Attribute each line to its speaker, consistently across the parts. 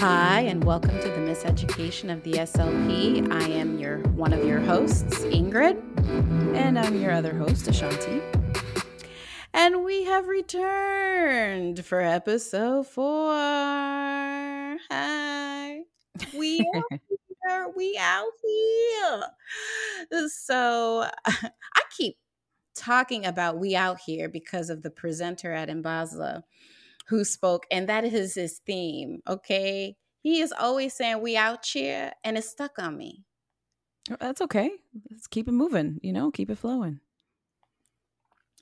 Speaker 1: Hi, and welcome to the Miseducation of the SLP. I am your one of your hosts, Ingrid.
Speaker 2: And I'm your other host, Ashanty.
Speaker 1: And we have returned for episode four. Hi. We are here. We out here. So I keep talking about we out here because of the presenter at Mbasla who spoke, and that is his theme. Okay. He is always saying we out here, and it's stuck on me.
Speaker 2: Oh, that's okay. Let's keep it moving, you know, keep it flowing.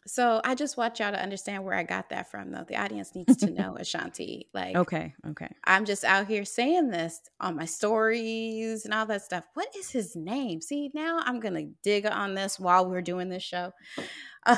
Speaker 1: So I just want y'all to understand where I got that from, though. The audience needs to know, Ashanty. Like,
Speaker 2: okay, okay.
Speaker 1: I'm just out here saying this on my stories and all that stuff. What is his name? See, now I'm gonna dig on this while we're doing this show. Uh,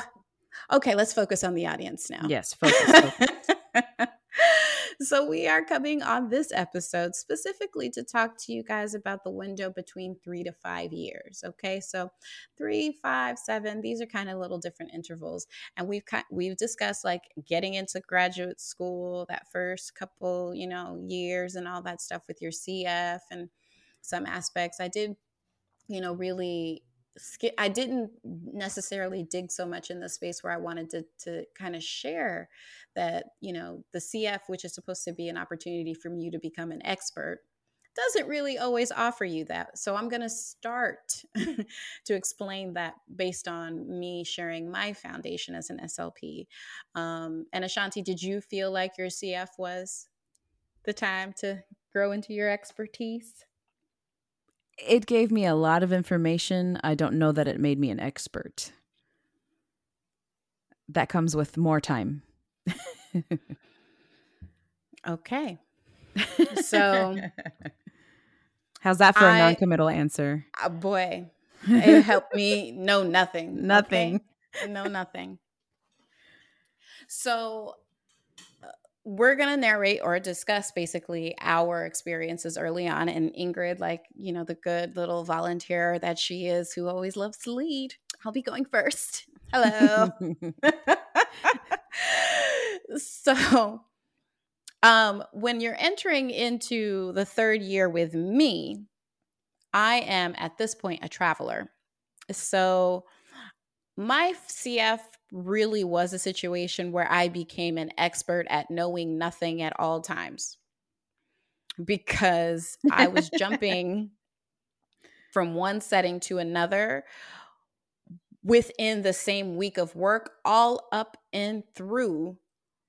Speaker 1: okay, let's focus on the audience now.
Speaker 2: Yes, focus. focus.
Speaker 1: so, we are coming on this episode specifically to talk to you guys about the window between three to five years. Okay, so three, five, seven, these are kind of little different intervals. And we've we've discussed like getting into graduate school, that first couple, you know, years and all that stuff with your CF and some aspects. I did, you know, really I didn't necessarily dig so much in the space where I wanted to to kind of share that you know the CF, which is supposed to be an opportunity for you to become an expert, doesn't really always offer you that. So I'm going to start to explain that based on me sharing my foundation as an SLP. Um, and Ashanty, did you feel like your CF was the time to grow into your expertise?
Speaker 2: It gave me a lot of information. I don't know that it made me an expert. That comes with more time.
Speaker 1: okay. So,
Speaker 2: how's that for I, a non-committal answer?
Speaker 1: Uh, boy, it helped me know nothing.
Speaker 2: nothing.
Speaker 1: Okay? Know nothing. So, we're going to narrate or discuss basically our experiences early on. And Ingrid, like, you know, the good little volunteer that she is who always loves to lead, I'll be going first. Hello. so, um, when you're entering into the third year with me, I am at this point a traveler. So, my CF really was a situation where I became an expert at knowing nothing at all times because I was jumping from one setting to another within the same week of work, all up and through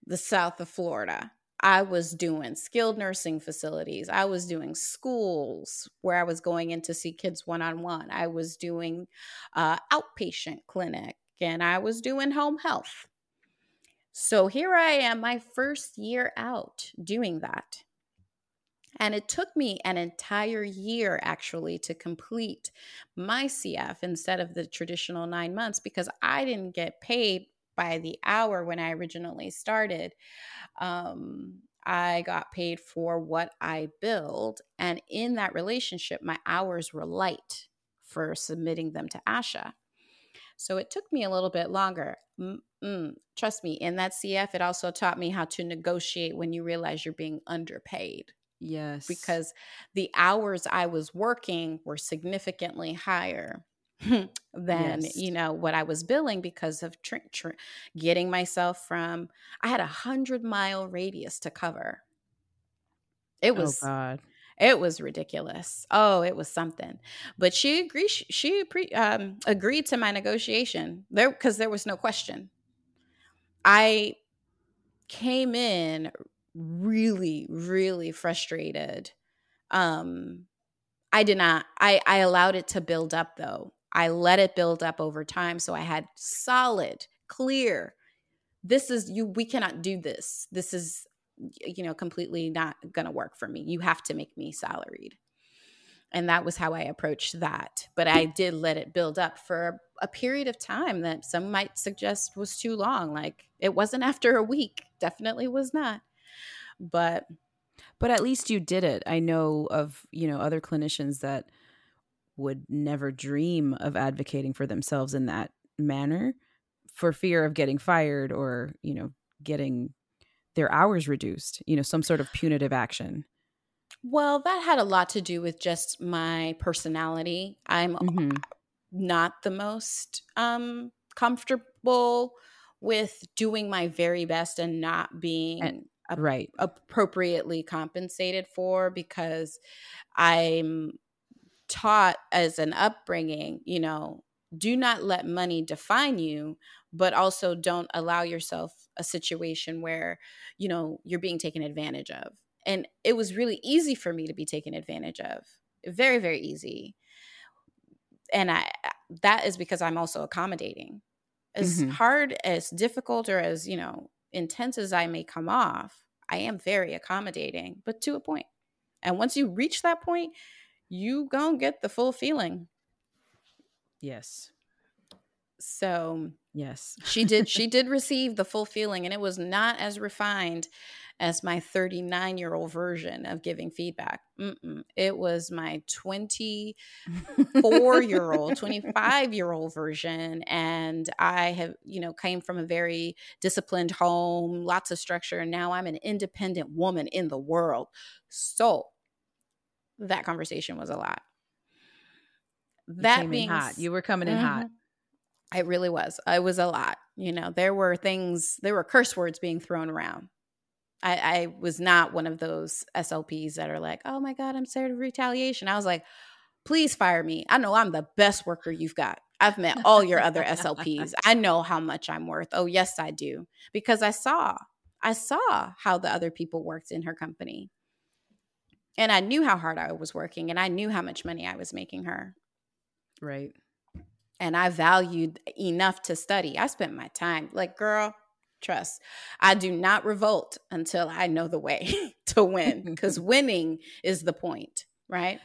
Speaker 1: the south of Florida. I was doing skilled nursing facilities. I was doing schools where I was going in to see kids one on one. I was doing uh, outpatient clinic and I was doing home health. So here I am, my first year out doing that. And it took me an entire year actually to complete my CF instead of the traditional nine months because I didn't get paid by the hour when I originally started. Um, I got paid for what I billed. And in that relationship, my hours were light for submitting them to ASHA. So it took me a little bit longer. Mm-mm. Trust me, in that CF, it also taught me how to negotiate when you realize you're being underpaid.
Speaker 2: Yes.
Speaker 1: Because the hours I was working were significantly higher than yes. you know what I was billing because of tr- tr- getting myself from I had a hundred mile radius to cover. It oh, was
Speaker 2: oh God.
Speaker 1: It was ridiculous. Oh, it was something. But she agreed. She, um, agreed to my negotiation there because there was no question. I came in really, really frustrated. Um, I did not. I I allowed it to build up though. I let it build up over time, so I had solid, clear. This is you. We cannot do this. This is you know completely not going to work for me. You have to make me salaried. And that was how i approached that. But i mm. did let it build up for a period of time that some might suggest was too long. Like it wasn't after a week. Definitely was not. But
Speaker 2: but at least you did it. I know of you know other clinicians that would never dream of advocating for themselves in that manner for fear of getting fired or you know getting their hours reduced, you know, some sort of punitive action.
Speaker 1: Well, that had a lot to do with just my personality. I'm mm-hmm. not the most um, comfortable with doing my very best and not being and,
Speaker 2: ap- right
Speaker 1: appropriately compensated for because I'm taught as an upbringing, you know, do not let money define you, but also don't allow yourself a situation where, you know, you're being taken advantage of. And it was really easy for me to be taken advantage of. Very, very easy. And I that is because I'm also accommodating. As mm-hmm. hard as difficult or as, you know, intense as I may come off, I am very accommodating, but to a point. And once you reach that point, you gonna get the full feeling.
Speaker 2: Yes.
Speaker 1: So
Speaker 2: yes,
Speaker 1: she did. She did receive the full feeling, and it was not as refined as my 39 year old version of giving feedback. Mm-mm. It was my 24 year old, 25 year old version, and I have, you know, came from a very disciplined home, lots of structure, and now I'm an independent woman in the world. So that conversation was a lot.
Speaker 2: That being hot, you were coming in mm-hmm. hot.
Speaker 1: I really was. It was a lot. You know, there were things, there were curse words being thrown around. I, I was not one of those SLPs that are like, oh my God, I'm scared of retaliation. I was like, please fire me. I know I'm the best worker you've got. I've met all your other SLPs. I know how much I'm worth. Oh, yes, I do. Because I saw, I saw how the other people worked in her company. And I knew how hard I was working and I knew how much money I was making her.
Speaker 2: Right.
Speaker 1: And I valued enough to study. I spent my time like, girl, trust. I do not revolt until I know the way to win because winning is the point, right?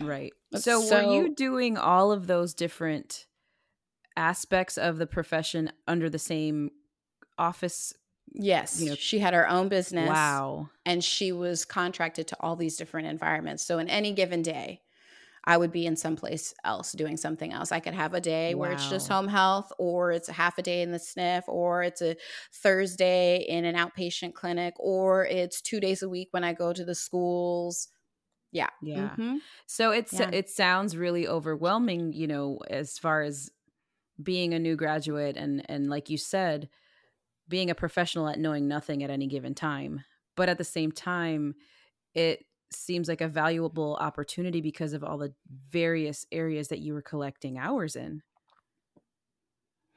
Speaker 2: Right. So, so, were you doing all of those different aspects of the profession under the same office
Speaker 1: Yes. You know, she had her own business.
Speaker 2: Wow.
Speaker 1: And she was contracted to all these different environments. So in any given day, I would be in someplace else doing something else. I could have a day wow. where it's just home health, or it's a half a day in the SNF, or it's a Thursday in an outpatient clinic, or it's two days a week when I go to the schools. Yeah.
Speaker 2: Yeah. Mm-hmm. So it's yeah. it sounds really overwhelming, you know, as far as being a new graduate and and like you said, being a professional at knowing nothing at any given time. But at the same time, it seems like a valuable opportunity because of all the various areas that you were collecting hours in.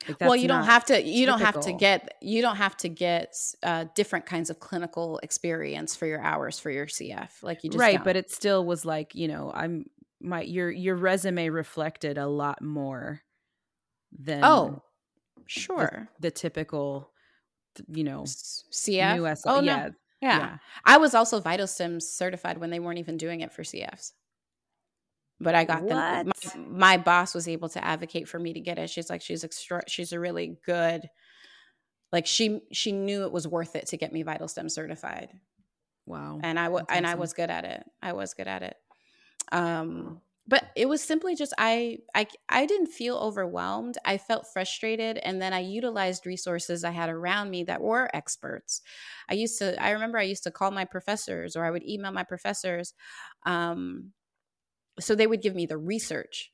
Speaker 1: Like well, you don't have to. You typical. don't have to get. You don't have to get uh, different kinds of clinical experience for your hours for your CF. Like you just
Speaker 2: right,
Speaker 1: don't.
Speaker 2: but it still was like you know I'm my your your resume reflected a lot more than
Speaker 1: oh sure
Speaker 2: the, the typical you know,
Speaker 1: CF.
Speaker 2: SL. Oh, yeah.
Speaker 1: No. Yeah. Yeah. I was also Vital Stims certified when they weren't even doing it for CFs. But I got what? them. My, my, boss was able to advocate for me to get it. She's like, she's extra. She's a really good. Like she she knew it was worth it to get me VitalStim certified.
Speaker 2: Wow.
Speaker 1: And I was and I was good at it. I was good at it. Um, but it was simply just I I I didn't feel overwhelmed. I felt frustrated and then I utilized resources I had around me that were experts. I used to I remember I used to call my professors or I would email my professors um so they would give me the research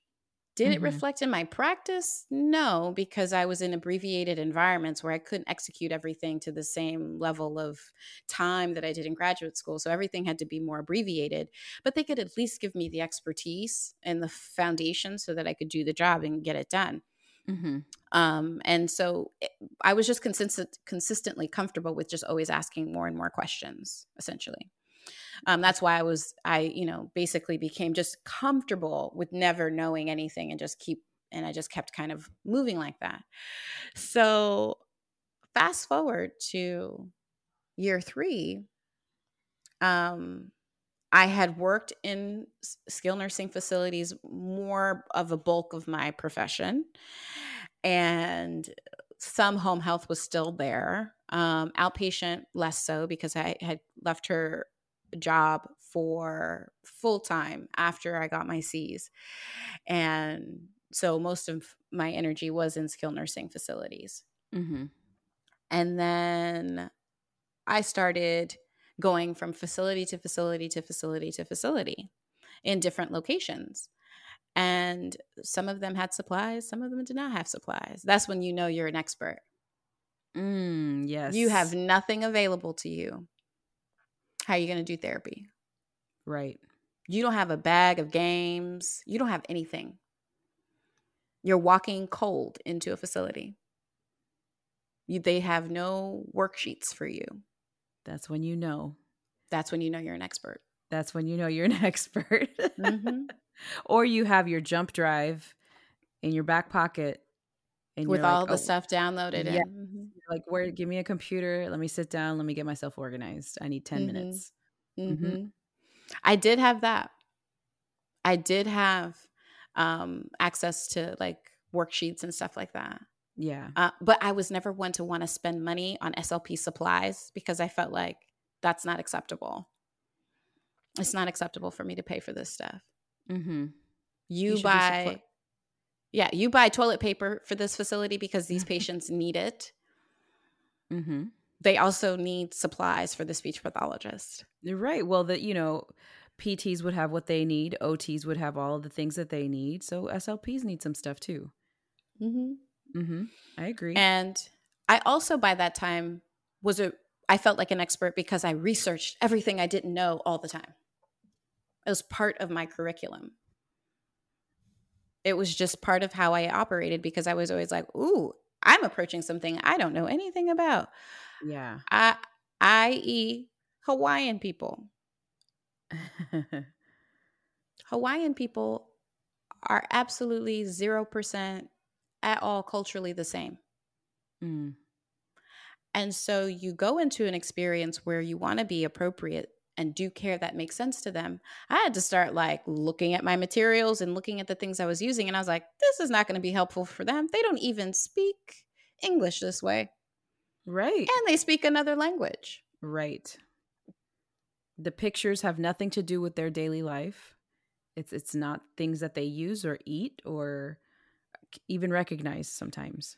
Speaker 1: did mm-hmm. it reflect in my practice? No, because I was in abbreviated environments where I couldn't execute everything to the same level of time that I did in graduate school. So everything had to be more abbreviated. But they could at least give me the expertise and the foundation so that I could do the job and get it done. Mm-hmm. Um, and so it, I was just consistent, consistently comfortable with just always asking more and more questions, essentially. Um, that's why I was, I, you know, basically became just comfortable with never knowing anything and just keep, and I just kept kind of moving like that. So fast forward to year three, um, I had worked in skilled nursing facilities more of a bulk of my profession. And some home health was still there. Um, outpatient, less so because I had left her job for full time after I got my C's. And so most of my energy was in skilled nursing facilities. Mm-hmm. And then I started going from facility to facility to facility to facility in different locations. And some of them had supplies, some of them did not have supplies. That's when you know you're an expert.
Speaker 2: Mm, yes.
Speaker 1: You have nothing available to you. How are you going to do therapy?
Speaker 2: Right.
Speaker 1: You don't have a bag of games. You don't have anything. You're walking cold into a facility. You, they have no worksheets for you.
Speaker 2: That's when you know.
Speaker 1: That's when you know you're an expert.
Speaker 2: That's when you know you're an expert. Mm-hmm. or you have your jump drive in your back pocket
Speaker 1: and with all like, the oh, stuff downloaded yeah.
Speaker 2: Mm-hmm. like where give me a computer let me sit down let me get myself organized i need 10 mm-hmm. minutes
Speaker 1: mm-hmm. mm-hmm. i did have that i did have um, access to like worksheets and stuff like that
Speaker 2: yeah
Speaker 1: uh, but i was never one to want to spend money on slp supplies because i felt like that's not acceptable it's not acceptable for me to pay for this stuff
Speaker 2: mm-hmm.
Speaker 1: you, you buy yeah, you buy toilet paper for this facility because these patients need it.
Speaker 2: Mm-hmm.
Speaker 1: They also need supplies for the speech pathologist.
Speaker 2: You're right. Well, that you know, PTs would have what they need. OTs would have all the things that they need. So SLPs need some stuff too.
Speaker 1: Mm-hmm.
Speaker 2: Mm-hmm. I agree.
Speaker 1: And I also, by that time, was a I felt like an expert because I researched everything I didn't know all the time. It was part of my curriculum it was just part of how I operated because I was always like, ooh, I'm approaching something I don't know anything about.
Speaker 2: Yeah.
Speaker 1: I, i.e., Hawaiian people. Hawaiian people are absolutely 0% at all culturally the same.
Speaker 2: Mm.
Speaker 1: And so you go into an experience where you want to be appropriate and do care that makes sense to them, I had to start like looking at my materials and looking at the things I was using. And I was like, this is not going to be helpful for them. They don't even speak English this way.
Speaker 2: Right.
Speaker 1: And they speak another language.
Speaker 2: Right. The pictures have nothing to do with their daily life. It's it's not things that they use or eat or even recognize sometimes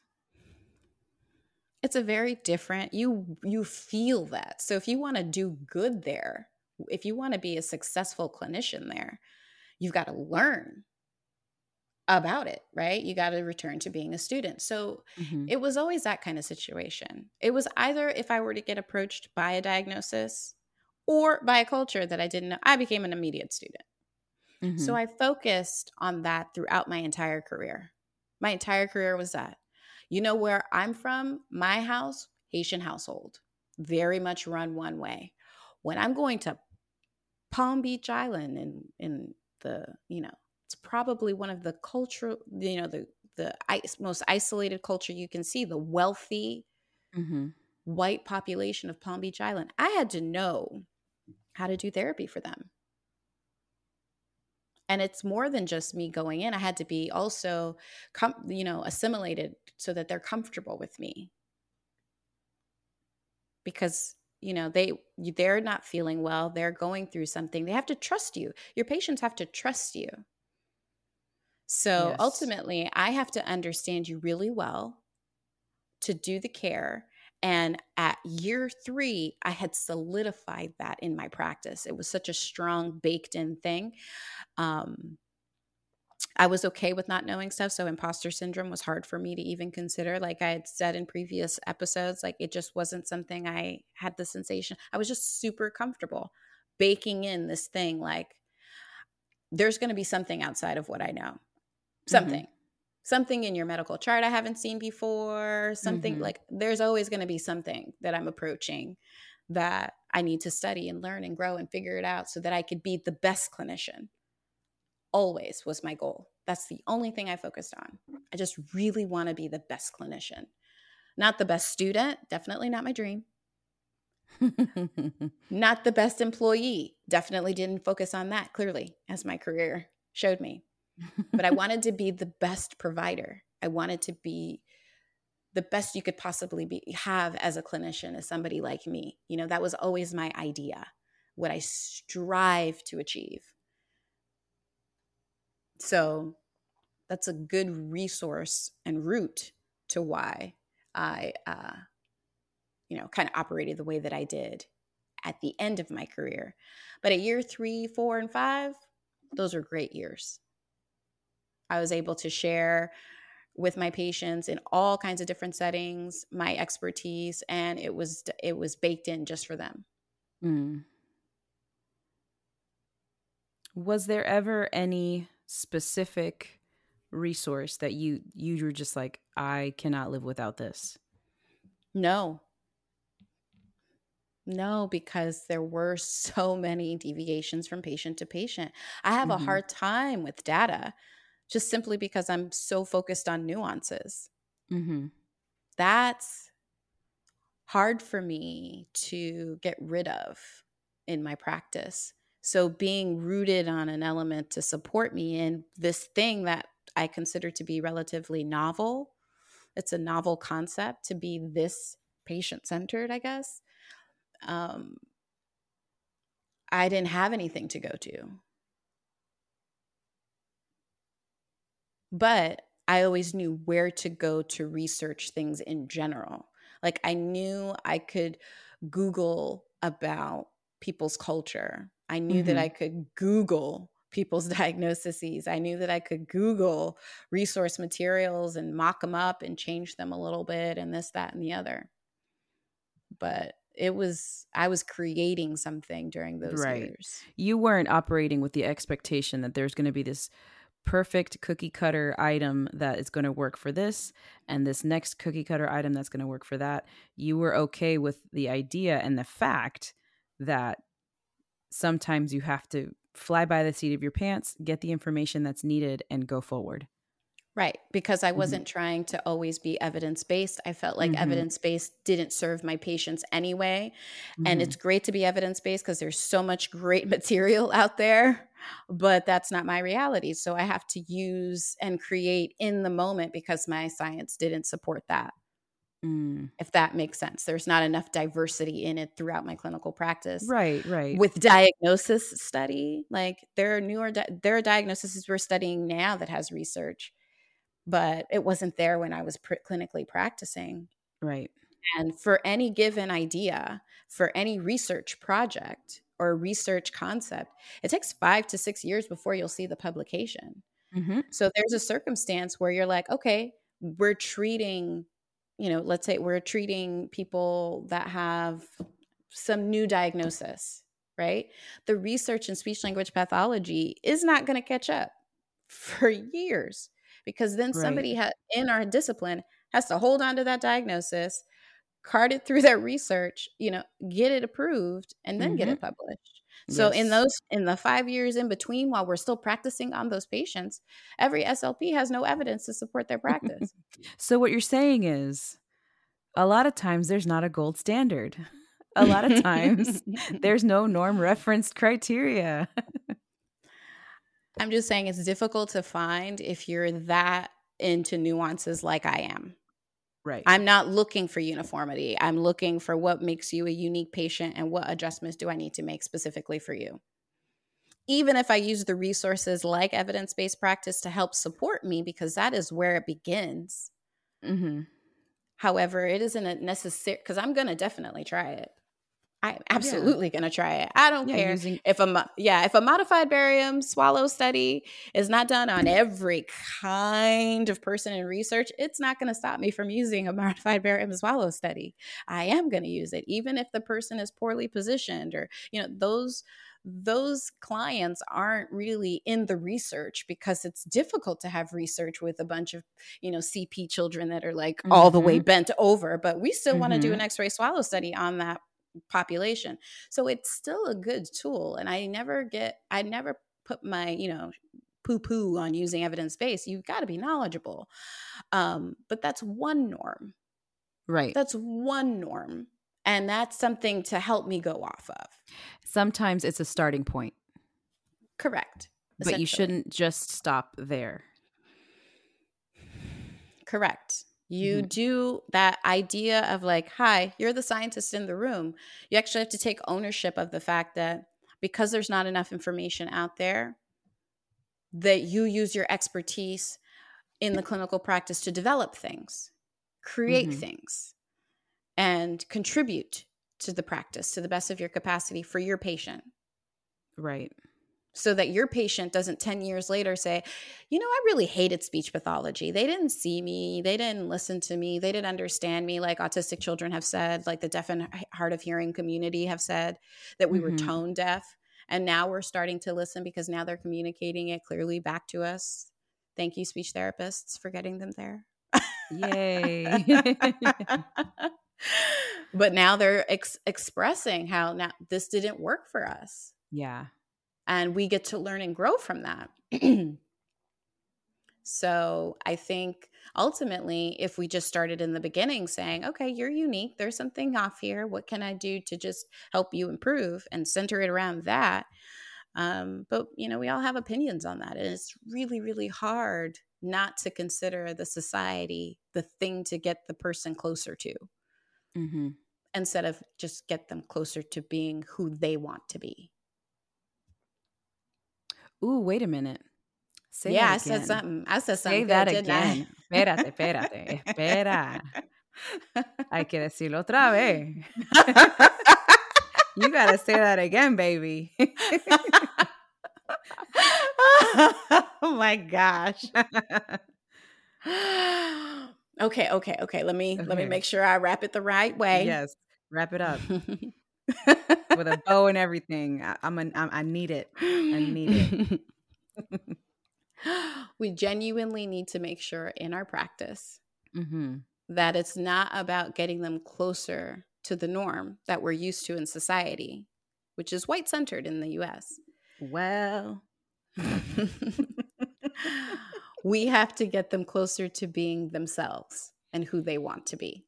Speaker 1: it's a very different you you feel that so if you want to do good there if you want to be a successful clinician there you've got to learn about it right you got to return to being a student so mm-hmm. it was always that kind of situation it was either if i were to get approached by a diagnosis or by a culture that i didn't know i became an immediate student mm-hmm. so i focused on that throughout my entire career my entire career was that you know where I'm from? My house, Haitian household, very much run one way. When I'm going to Palm Beach Island and in the, you know, it's probably one of the cultural, you know, the the most isolated culture you can see, the wealthy mm-hmm. white population of Palm Beach Island. I had to know how to do therapy for them and it's more than just me going in i had to be also com- you know assimilated so that they're comfortable with me because you know they they're not feeling well they're going through something they have to trust you your patients have to trust you so yes. ultimately i have to understand you really well to do the care and at year three, I had solidified that in my practice. It was such a strong, baked in thing. Um, I was okay with not knowing stuff. So, imposter syndrome was hard for me to even consider. Like I had said in previous episodes, like it just wasn't something I had the sensation. I was just super comfortable baking in this thing like, there's going to be something outside of what I know. Something. Mm-hmm something in your medical chart I haven't seen before, something mm-hmm. like there's always going to be something that I'm approaching that I need to study and learn and grow and figure it out so that I could be the best clinician. Always was my goal. That's the only thing I focused on. I just really want to be the best clinician. Not the best student, definitely not my dream. not the best employee, definitely didn't focus on that clearly, as my career showed me but I wanted to be the best provider. I wanted to be the best you could possibly be have as a clinician as somebody like me. You know, that was always my idea, what I strive to achieve. So that's a good resource and route to why I, uh, you know, kind of operated the way that I did at the end of my career. But at year three, four, and five, those were great years. I was able to share with my patients in all kinds of different settings my expertise and it was it was baked in just for them mm.
Speaker 2: was there ever any specific resource that you you were just like i cannot live without this
Speaker 1: no no because there were so many deviations from patient to patient i have mm-hmm. a hard time with data just simply because I'm so focused on nuances. Mm-hmm. That's hard for me to get rid of in my practice. So, being rooted on an element to support me in this thing that I consider to be relatively novel, it's a novel concept to be this patient centered, I guess. Um, I didn't have anything to go to. But I always knew where to go to research things in general. Like I knew I could Google about people's culture. I knew mm-hmm. that I could Google people's diagnoses. I knew that I could Google resource materials and mock them up and change them a little bit and this, that, and the other. But it was, I was creating something during those right. years.
Speaker 2: You weren't operating with the expectation that there's going to be this perfect cookie cutter item that is going to work for this and this next cookie cutter item that's going to work for that you were okay with the idea and the fact that sometimes you have to fly by the seat of your pants get the information that's needed and go forward
Speaker 1: Right, because I mm-hmm. wasn't mm-hmm. trying to always be evidence based. I felt like mm-hmm. evidence based didn't serve my patients anyway. Mm-hmm. And it's great to be evidence based because there's so much great material out there, but that's not my reality. So I have to use and create in the moment because my science didn't support that. Mm. If that makes sense. There's not enough diversity in it throughout my clinical practice.
Speaker 2: Right, right.
Speaker 1: With diagnosis study, like there are newer di- there are diagnoses we're studying now that has research but it wasn't there when I was pr- clinically practicing.
Speaker 2: Right.
Speaker 1: And for any given idea, for any research project or research concept, it takes five to six years before you'll see the publication. Mm-hmm. So there's a circumstance where you're like, okay, we're treating, you know, let's say we're treating people that have some new diagnosis, right? The research in speech language pathology is not going to catch up for years because then somebody ha- in our discipline has to hold on to that diagnosis cart it through their research you know get it approved and then mm-hmm. get it published so yes. in those in the five years in between while we're still practicing on those patients every slp has no evidence to support their practice
Speaker 2: so what you're saying is a lot of times there's not a gold standard a lot of times there's no norm referenced criteria
Speaker 1: I'm just saying it's difficult to find if you're that into nuances like I am.
Speaker 2: Right.
Speaker 1: I'm not looking for uniformity. I'm looking for what makes you a unique patient and what adjustments do I need to make specifically for you. Even if I use the resources like evidence based practice to help support me, because that is where it begins. Mm-hmm. However, it isn't a necessary because I'm going to definitely try it. I'm absolutely yeah. gonna try it. I don't yeah, care using- if a yeah if a modified barium swallow study is not done on every kind of person in research. It's not gonna stop me from using a modified barium swallow study. I am gonna use it even if the person is poorly positioned or you know those those clients aren't really in the research because it's difficult to have research with a bunch of you know cp children that are like mm-hmm. all the way mm-hmm. bent over but we still mm-hmm. want to do an x-ray swallow study on that population. So it's still a good tool. And I never get, I never put my, you know, poo poo on using evidence based. You've got to be knowledgeable. Um, but that's one norm.
Speaker 2: Right.
Speaker 1: That's one norm. And that's something to help me go off of.
Speaker 2: Sometimes it's a starting point.
Speaker 1: Correct.
Speaker 2: But you shouldn't just stop there.
Speaker 1: Correct. You mm-hmm. do that idea of like, hi, you're the scientist in the room. You actually have to take ownership of the fact that because there's not enough information out there, that you use your expertise in the clinical practice to develop things, create mm-hmm. things, and contribute to the practice to the best of your capacity for your patient.
Speaker 2: Right.
Speaker 1: So that your patient doesn't 10 years later say, you know, I really hated speech pathology. They didn't see me. They didn't listen to me. They didn't understand me, like autistic children have said, like the deaf and hard of hearing community have said, that we mm-hmm. were tone deaf. And now we're starting to listen because now they're communicating it clearly back to us. Thank you, speech therapists, for getting them there.
Speaker 2: Yay.
Speaker 1: but now they're ex- expressing how now this didn't work for us.
Speaker 2: Yeah.
Speaker 1: And we get to learn and grow from that. so I think ultimately, if we just started in the beginning saying, okay, you're unique, there's something off here. What can I do to just help you improve and center it around that? Um, but, you know, we all have opinions on that. And it's really, really hard not to consider the society the thing to get the person closer to mm-hmm. instead of just get them closer to being who they want to be.
Speaker 2: Ooh, wait a minute.
Speaker 1: Say yeah, I said something. I said something.
Speaker 2: Say that good, again. espérate, espérate, espera. Hay que decirlo otra vez. you gotta say that again, baby.
Speaker 1: oh my gosh. okay, okay, okay. Let me okay. let me make sure I wrap it the right way.
Speaker 2: Yes, wrap it up with a bow and everything. I, I'm, a, I'm I need it. I need
Speaker 1: it. we genuinely need to make sure in our practice mm-hmm. that it's not about getting them closer to the norm that we're used to in society, which is white centered in the US.
Speaker 2: Well,
Speaker 1: we have to get them closer to being themselves and who they want to be.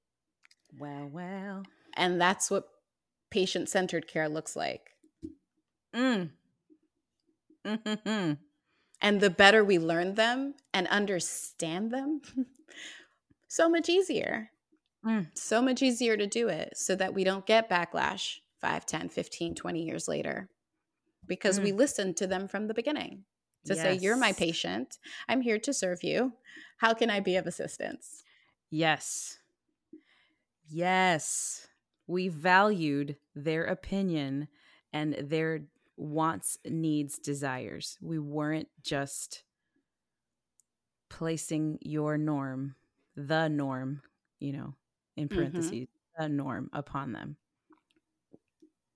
Speaker 2: Well, well.
Speaker 1: And that's what patient centered care looks like. Mm. Mm-hmm. And the better we learn them and understand them, so much easier. Mm. So much easier to do it so that we don't get backlash 5, 10, 15, 20 years later because mm. we listened to them from the beginning to yes. say, You're my patient. I'm here to serve you. How can I be of assistance?
Speaker 2: Yes. Yes. We valued their opinion and their wants, needs, desires. We weren't just placing your norm, the norm, you know, in mm-hmm. parentheses, mm-hmm. the norm upon them.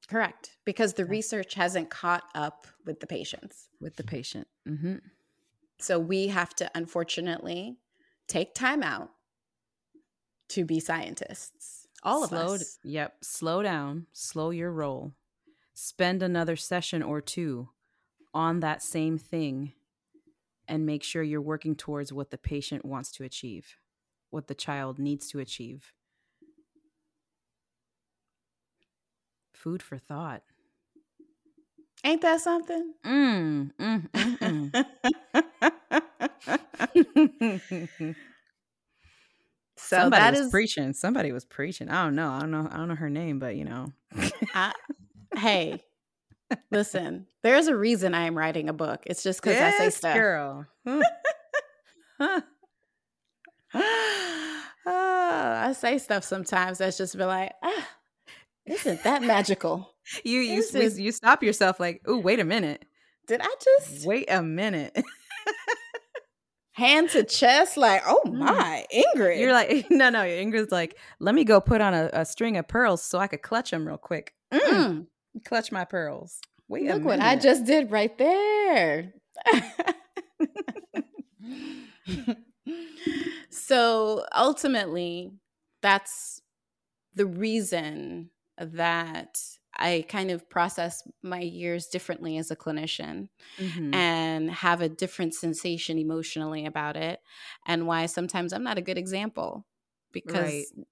Speaker 1: Correct. Because the research hasn't caught up with the patients.
Speaker 2: With the patient. Mm-hmm.
Speaker 1: So we have to, unfortunately, take time out to be scientists. All
Speaker 2: Slow,
Speaker 1: of us.
Speaker 2: Yep. Slow down, slow your roll. Spend another session or two on that same thing and make sure you're working towards what the patient wants to achieve, what the child needs to achieve. Food for thought.
Speaker 1: Ain't that something? Mm, mm, mm,
Speaker 2: mm. so Somebody that was is preaching. Somebody was preaching. I don't know. I don't know. I don't know her name, but you know.
Speaker 1: I, hey, listen. There's a reason I am writing a book. It's just because yes, I say stuff.
Speaker 2: Girl.
Speaker 1: uh, I say stuff sometimes that's just be like, ah, isn't that magical?
Speaker 2: you you is, you stop yourself like, oh, wait a minute.
Speaker 1: Did I just
Speaker 2: wait a minute?
Speaker 1: Hand to chest, like, oh mm. my, Ingrid.
Speaker 2: You're like, no, no. Ingrid's like, let me go put on a, a string of pearls so I could clutch them real quick. Mm. Mm. Clutch my pearls.
Speaker 1: Wait Look what I just did right there. so ultimately, that's the reason that I kind of process my years differently as a clinician mm-hmm. and have a different sensation emotionally about it, and why sometimes I'm not a good example because right.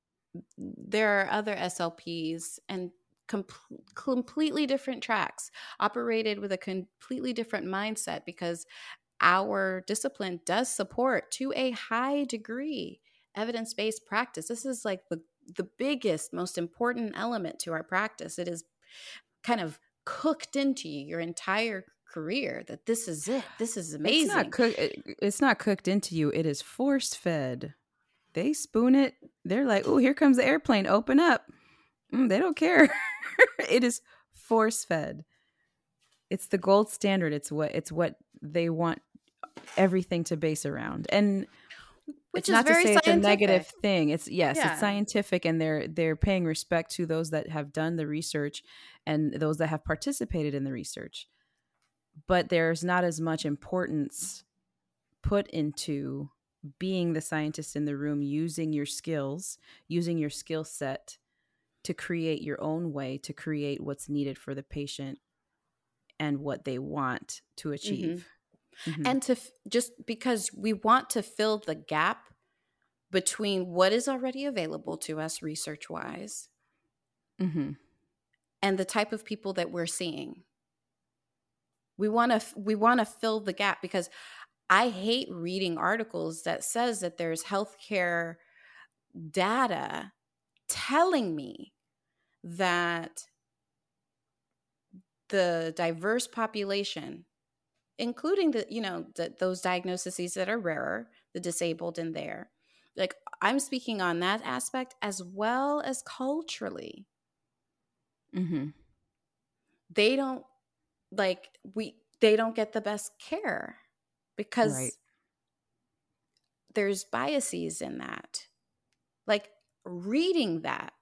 Speaker 1: there are other SLPs and com- completely different tracks operated with a completely different mindset because our discipline does support to a high degree evidence based practice. This is like the the biggest, most important element to our practice. It is kind of cooked into you your entire career that this is it. This is amazing.
Speaker 2: It's not, cook- it's not cooked into you. It is force fed. They spoon it. They're like, "Oh, here comes the airplane. Open up." Mm, they don't care. it is force fed. It's the gold standard. It's what it's what they want everything to base around. And
Speaker 1: Which
Speaker 2: it's
Speaker 1: is
Speaker 2: not to
Speaker 1: very
Speaker 2: say it's a negative thing. It's yes,
Speaker 1: Yeah.
Speaker 2: it's scientific and they're they're paying respect to those that have done the research and those that have participated in the research. But there's not as much importance put into being the scientist in the room using your skills, using your skill set to create your own way to create what's needed for the patient and what they want to mm-hmm. achieve. Mhm.
Speaker 1: and to f- just because we want to fill the gap between what is already available to us research wise
Speaker 2: Mhm.
Speaker 1: and the type of people that we're seeing we want to we want to fill the gap because i hate reading articles that says that there's healthcare data telling me that the diverse population including the you know the, those diagnoses that are rarer the disabled in there like i'm speaking on that aspect as well as culturally
Speaker 2: mm-hmm.
Speaker 1: they don't like we they don't get the best care because
Speaker 2: Right.
Speaker 1: there's biases in that like reading that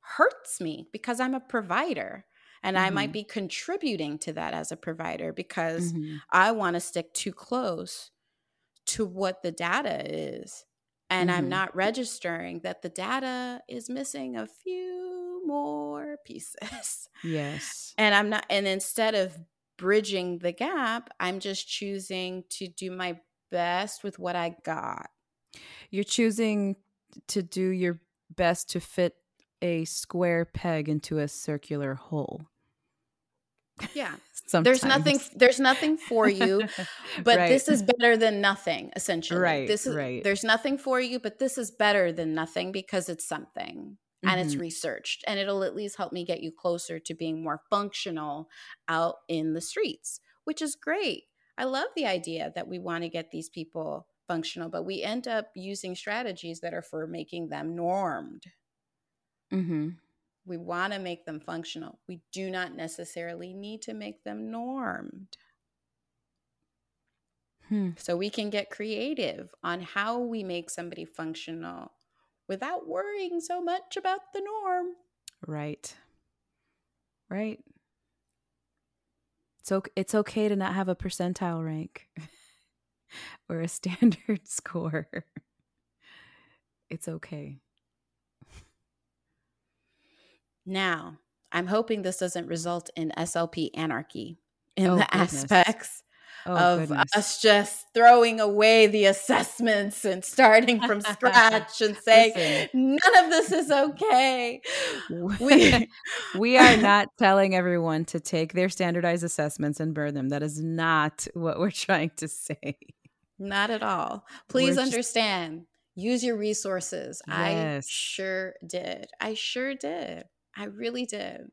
Speaker 1: hurts me because i'm a provider and i might
Speaker 2: Mhm.
Speaker 1: be contributing to that as a provider because
Speaker 2: Mhm.
Speaker 1: I want to stick too close to what the data is. And I'm
Speaker 2: Mhm.
Speaker 1: not registering that the data is missing a few more pieces.
Speaker 2: Yes.
Speaker 1: And I'm not, and instead of bridging the gap, I'm just choosing to do my best with what I got.
Speaker 2: You're choosing to do your best to fit a square peg into a circular hole.
Speaker 1: Yeah.
Speaker 2: Sometimes.
Speaker 1: There's nothing there's nothing for you, but
Speaker 2: Right.
Speaker 1: this is better than nothing essentially.
Speaker 2: Right,
Speaker 1: This is
Speaker 2: right.
Speaker 1: there's nothing for you, but this is better than nothing because it's something. and it's
Speaker 2: Mhm.
Speaker 1: researched and it'll at least help me get you closer to being more functional out in the streets which is great i love the idea that we want to get these people functional but we end up using strategies that are for making them normed
Speaker 2: Mhm.
Speaker 1: we want to make them functional we do not necessarily need to make them normed
Speaker 2: Hmm.
Speaker 1: so we can get creative on how we make somebody functional without worrying so much about the norm
Speaker 2: Right. Right. It's okay, it's okay to not have a percentile rank or a standard score. It's okay.
Speaker 1: Now, I'm hoping this doesn't result in SLP anarchy in
Speaker 2: Oh,
Speaker 1: the
Speaker 2: goodness.
Speaker 1: aspects
Speaker 2: Oh
Speaker 1: of
Speaker 2: goodness.
Speaker 1: us just throwing away the assessments and starting from scratch and saying,
Speaker 2: Listen.
Speaker 1: none of this is okay. We,
Speaker 2: we are not telling everyone to take their standardized assessments and burn them. That is not what we're trying to say.
Speaker 1: not at all. Please
Speaker 2: We're just-
Speaker 1: understand. Use your resources. I sure did. I sure did. I really did.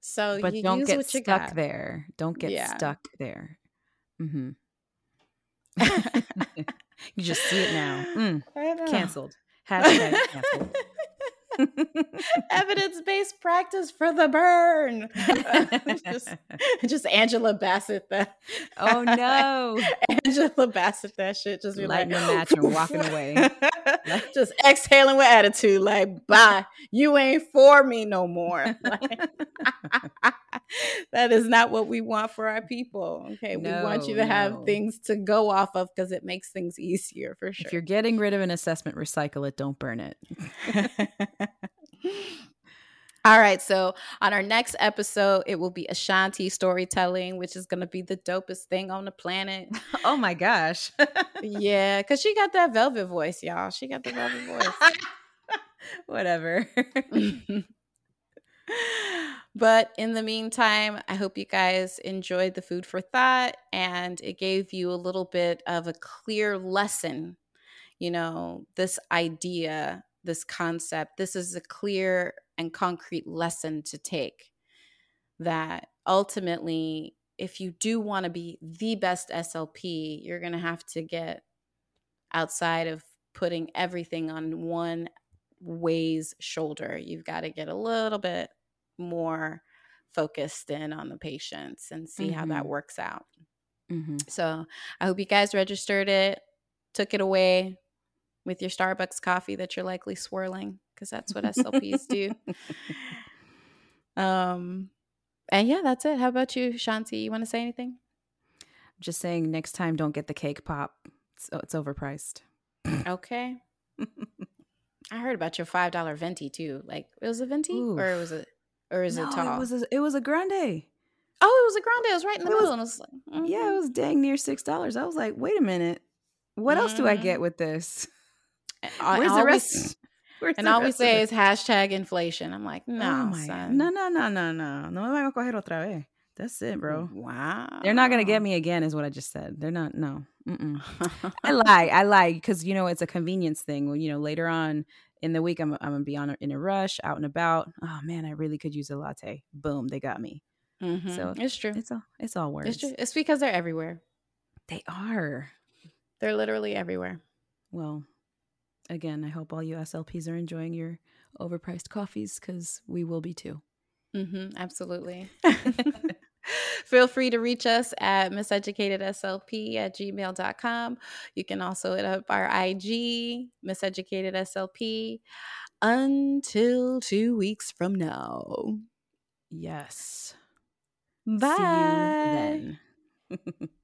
Speaker 1: So
Speaker 2: But
Speaker 1: you
Speaker 2: don't
Speaker 1: use
Speaker 2: get
Speaker 1: what you
Speaker 2: stuck
Speaker 1: got.
Speaker 2: there. Don't get
Speaker 1: Yeah.
Speaker 2: stuck there. Mm-hmm. You just see it now. Mm, canceled. Hashtag canceled.
Speaker 1: Evidence based practice for the burn. just, just Angela Bassett. That
Speaker 2: oh no.
Speaker 1: Angela Bassett. That shit. Just be
Speaker 2: Lighting
Speaker 1: like
Speaker 2: a match and walking away.
Speaker 1: just exhaling with attitude. Like, bye. You ain't for me no more. Like, that is not what we want for our people. Okay, we want you
Speaker 2: No,
Speaker 1: to have
Speaker 2: no.
Speaker 1: things to go off of because it makes things easier for sure.
Speaker 2: If you're getting rid of an assessment, recycle it. Don't burn it.
Speaker 1: All right, so on our next episode, it will be Ashanty storytelling, which is going to be the dopest thing on the planet.
Speaker 2: Oh my gosh.
Speaker 1: yeah, because she got that velvet voice, y'all. She got the velvet voice. Whatever. but in the meantime, I hope you guys enjoyed the food for thought and it gave you a little bit of a clear lesson. You know, this idea, this concept, this is a clear and concrete lesson to take that ultimately, if you do want to be the best SLP, you're going to have to get outside of putting everything on one way's shoulder. You've got to get a little bit more focused in on the patients and see mm-hmm. how that mm-hmm. works out. Mm-hmm. So I hope you guys registered it, took it away with your Starbucks coffee that you're likely swirling because that's what SLPs do. Um, and yeah, that's it. How about you, Shanti? You want to say anything?
Speaker 2: Just saying, next time, don't get the cake pop. It's, it's overpriced.
Speaker 1: Okay. I heard about your five dollar venti too. Like it was a venti, Oof. or was it, or is no, it tall?
Speaker 2: It was a, it was a grande.
Speaker 1: Oh, it was a grande. It was right in the it middle.
Speaker 2: Was, like, mm-hmm. Yeah, it was dang near six dollars. I was like, wait a minute, what mm-hmm. else do I get mm-hmm. with this?
Speaker 1: Where's the rest? Where's and all we say is hashtag inflation. I'm like, no, oh son.
Speaker 2: no, no, no, no, no, no me van a coger otra vez. That's it, bro.
Speaker 1: Wow.
Speaker 2: They're not gonna get me again, is what I just said. They're not. No. I lie. I lie because you know it's a convenience thing. Well, you know, later on in the week, I'm I'm gonna be on in a rush, out and about. Oh man, I really could use a latte. Boom, they got me.
Speaker 1: Mm-hmm. So it's true.
Speaker 2: It's all it's all words.
Speaker 1: It's true. It's because they're everywhere.
Speaker 2: They are.
Speaker 1: They're literally everywhere.
Speaker 2: Well, again, I hope all you SLPs are enjoying your overpriced coffees because we will be too.
Speaker 1: Mm-hmm, absolutely. Feel free to reach us at miseducatedslp at gmail.com. You can also hit up our IG, miseducatedslp, until two weeks from now.
Speaker 2: Yes.
Speaker 1: Bye. See you then.